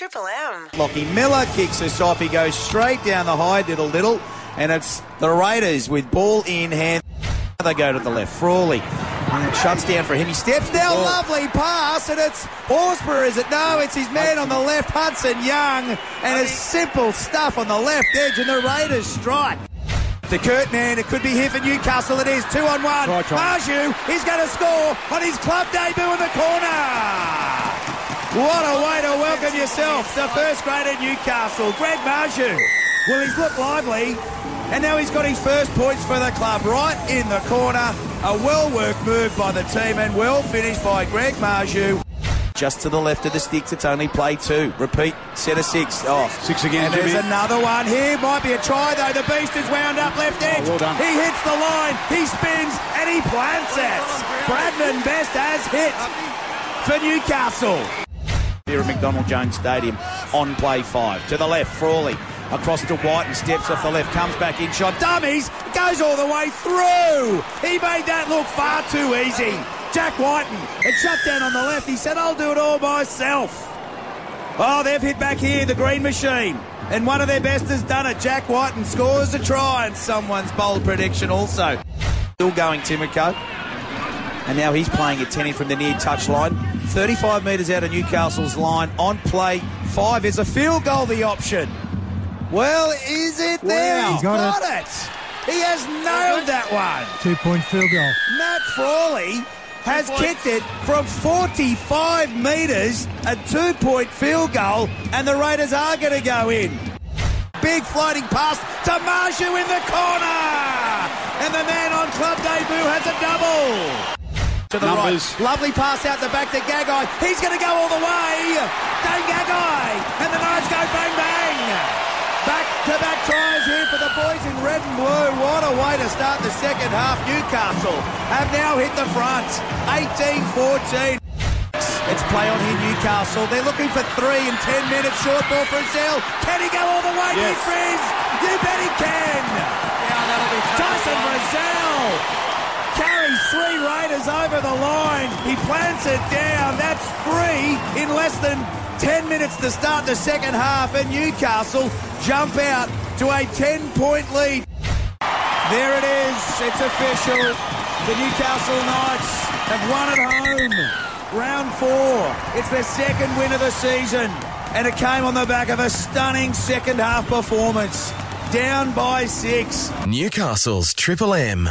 Triple M. Lachie Miller kicks us off. He goes straight down the high did a little, and it's the Raiders with ball in hand. They go to the left. Frawley. And it shuts down for him. He steps down. Oh. Lovely pass, and it's Horsburgh, is it? No, it's his man on the left, Hudson Young. And it's simple stuff on the left edge, and the Raiders strike. The Kurt man, it could be here for Newcastle. It is two on one. Try, try. Marzhew, he's going to score on his club debut in the corner. What a way to welcome yourself, the first grade at Newcastle, Greg Marzhew. Well, he's looked lively, and now he's got his first points for the club right in the corner. A well-worked move by the team and well finished by Greg Marzhew. Just to the left of the sticks, it's only play two. Repeat, set of six. Oh, Six again, And there's another one here. Might be a try though. The beast is wound up left edge. Oh, well done. He hits the line. He spins and he plants it. Bradman Best has hit for Newcastle. Here at McDonald Jones Stadium on play five. To the left, Frawley. Across to White and steps off the left, comes back in shot. Dummies, goes all the way through. He made that look far too easy. Jack Wighton, it shut down on the left. He said, I'll do it all myself. Oh, they've hit back here, the green machine. And one of their best has done it. Jack Wighton scores a try, and someone's bold prediction also. Still going, Timoko. And now he's playing at 10 in from the near touch line. 35 metres out of Newcastle's line. On play five is a field goal, the option. Well, is it there? Wow. He's Got got, it. He has nailed that one. Two point field goal. Matt Frawley has kicked it from 45 metres, a two point field goal, and the Raiders are going to go in. Big floating pass to Marzhew in the corner! And the man on club debut has a double! To the Numbers. right. Lovely pass out the back to Gagai. He's going to go all the way. Dane Gagai. And the Knights go bang bang. Back to back tries here for the boys in red and blue. What a way to start the second half. Newcastle have now hit the front. 18 14. It's play on here, Newcastle. They're looking for three in 10 minutes. Short ball for Zell. Can he go all the way, Yes. Frizz? You bet he can. Yeah, that'll be Tyson Frizell carries three Raiders over the line. He plants it down. That's three in less than 10 minutes to start the second half, and Newcastle jump out to a 10 point lead. There it is. It's official. The Newcastle Knights have won at home. Round four. It's their second win of the season. And it came on the back of a stunning second half performance. Down by six. Newcastle's Triple M.